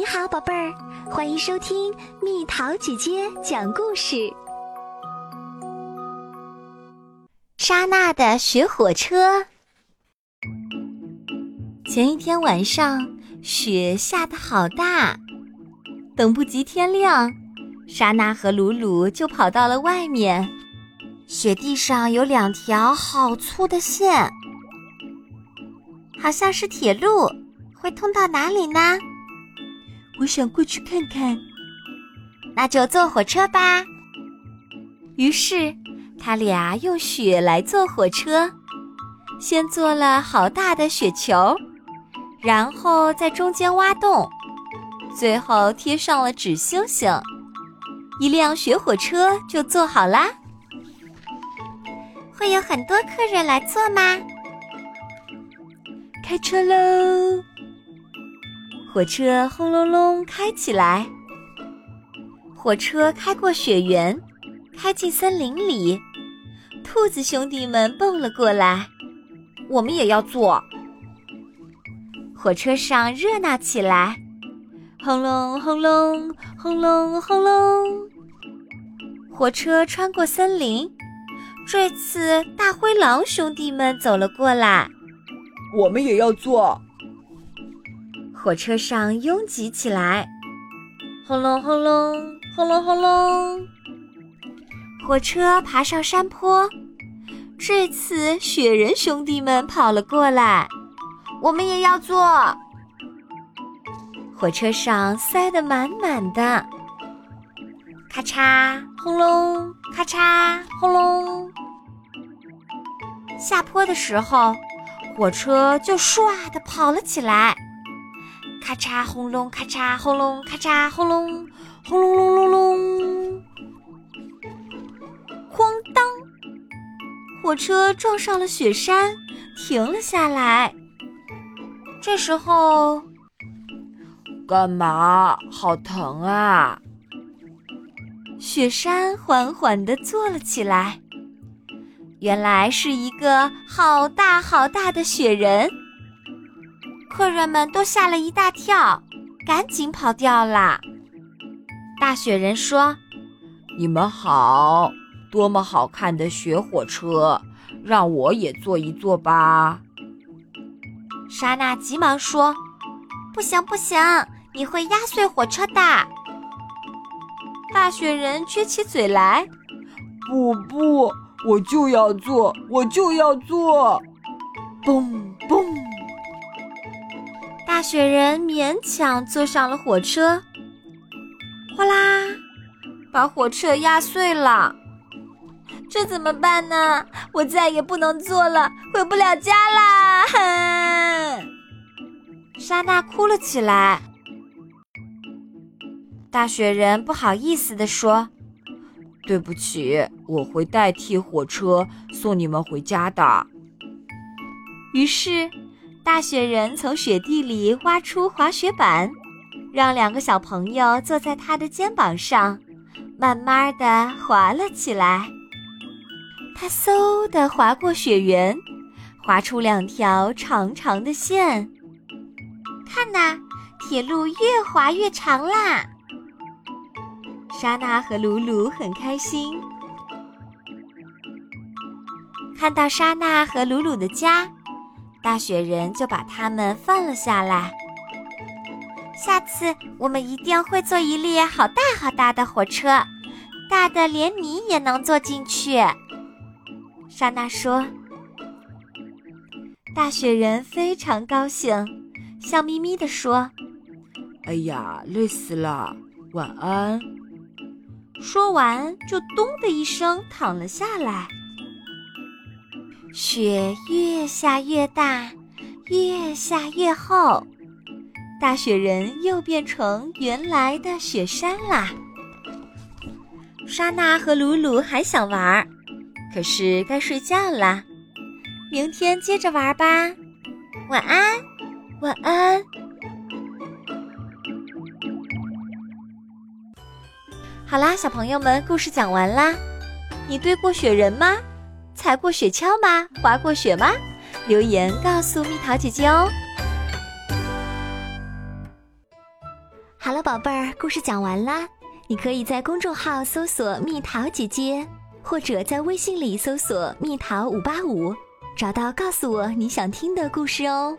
你好，宝贝儿，欢迎收听蜜桃姐姐讲故事。莎娜的雪火车。前一天晚上，雪下得好大，等不及天亮，莎娜和鲁鲁就跑到了外面。雪地上有两条好粗的线，好像是铁路，会通到哪里呢？我想过去看看，那就坐火车吧。于是，他俩用雪来坐火车，先做了好大的雪球，然后在中间挖洞，最后贴上了纸星星，一辆雪火车就做好啦。会有很多客人来坐吗？开车喽！火车轰隆隆开起来，火车开过雪原，开进森林里。兔子兄弟们蹦了过来，我们也要坐。火车上热闹起来，轰隆轰隆轰隆轰隆。火车穿过森林，这次大灰狼兄弟们走了过来，我们也要坐。火车上拥挤起来，轰隆轰隆轰隆轰隆。火车爬上山坡，这次雪人兄弟们跑了过来，我们也要坐。火车上塞得满满的，咔嚓轰隆，咔嚓轰隆。下坡的时候，火车就唰的跑了起来。咔嚓轰隆，咔嚓轰隆，咔嚓轰隆，轰隆隆隆隆，哐当！火车撞上了雪山，停了下来。这时候，干嘛？好疼啊！雪山缓缓地坐了起来。原来是一个好大好大的雪人。客人们都吓了一大跳，赶紧跑掉了。大雪人说：“你们好，多么好看的雪火车，让我也坐一坐吧。”莎娜急忙说：“不行不行，你会压碎火车的。”大雪人撅起嘴来：“不不，我就要坐，我就要坐。”嘣嘣。大雪人勉强坐上了火车，哗啦，把火车压碎了。这怎么办呢？我再也不能坐了，回不了家啦！哼！莎娜哭了起来。大雪人不好意思地说：“对不起，我会代替火车送你们回家的。”于是。大雪人从雪地里挖出滑雪板，让两个小朋友坐在他的肩膀上，慢慢的滑了起来。他嗖的滑过雪原，滑出两条长长的线。看呐，铁路越滑越长啦！莎娜和鲁鲁很开心，看到莎娜和鲁鲁的家。大雪人就把他们放了下来。下次我们一定会坐一列好大好大的火车，大的连你也能坐进去。莎娜说。大雪人非常高兴，笑眯眯地说：“哎呀，累死了，晚安。”说完就咚的一声躺了下来。雪越下越大，越下越厚，大雪人又变成原来的雪山啦。莎娜和鲁鲁还想玩，可是该睡觉啦，明天接着玩吧。晚安，晚安。好啦，小朋友们，故事讲完啦。你堆过雪人吗？踩过雪橇吗？滑过雪吗？留言告诉蜜桃姐姐哦。好了，宝贝儿，故事讲完啦。你可以在公众号搜索“蜜桃姐姐”，或者在微信里搜索“蜜桃五八五”，找到告诉我你想听的故事哦。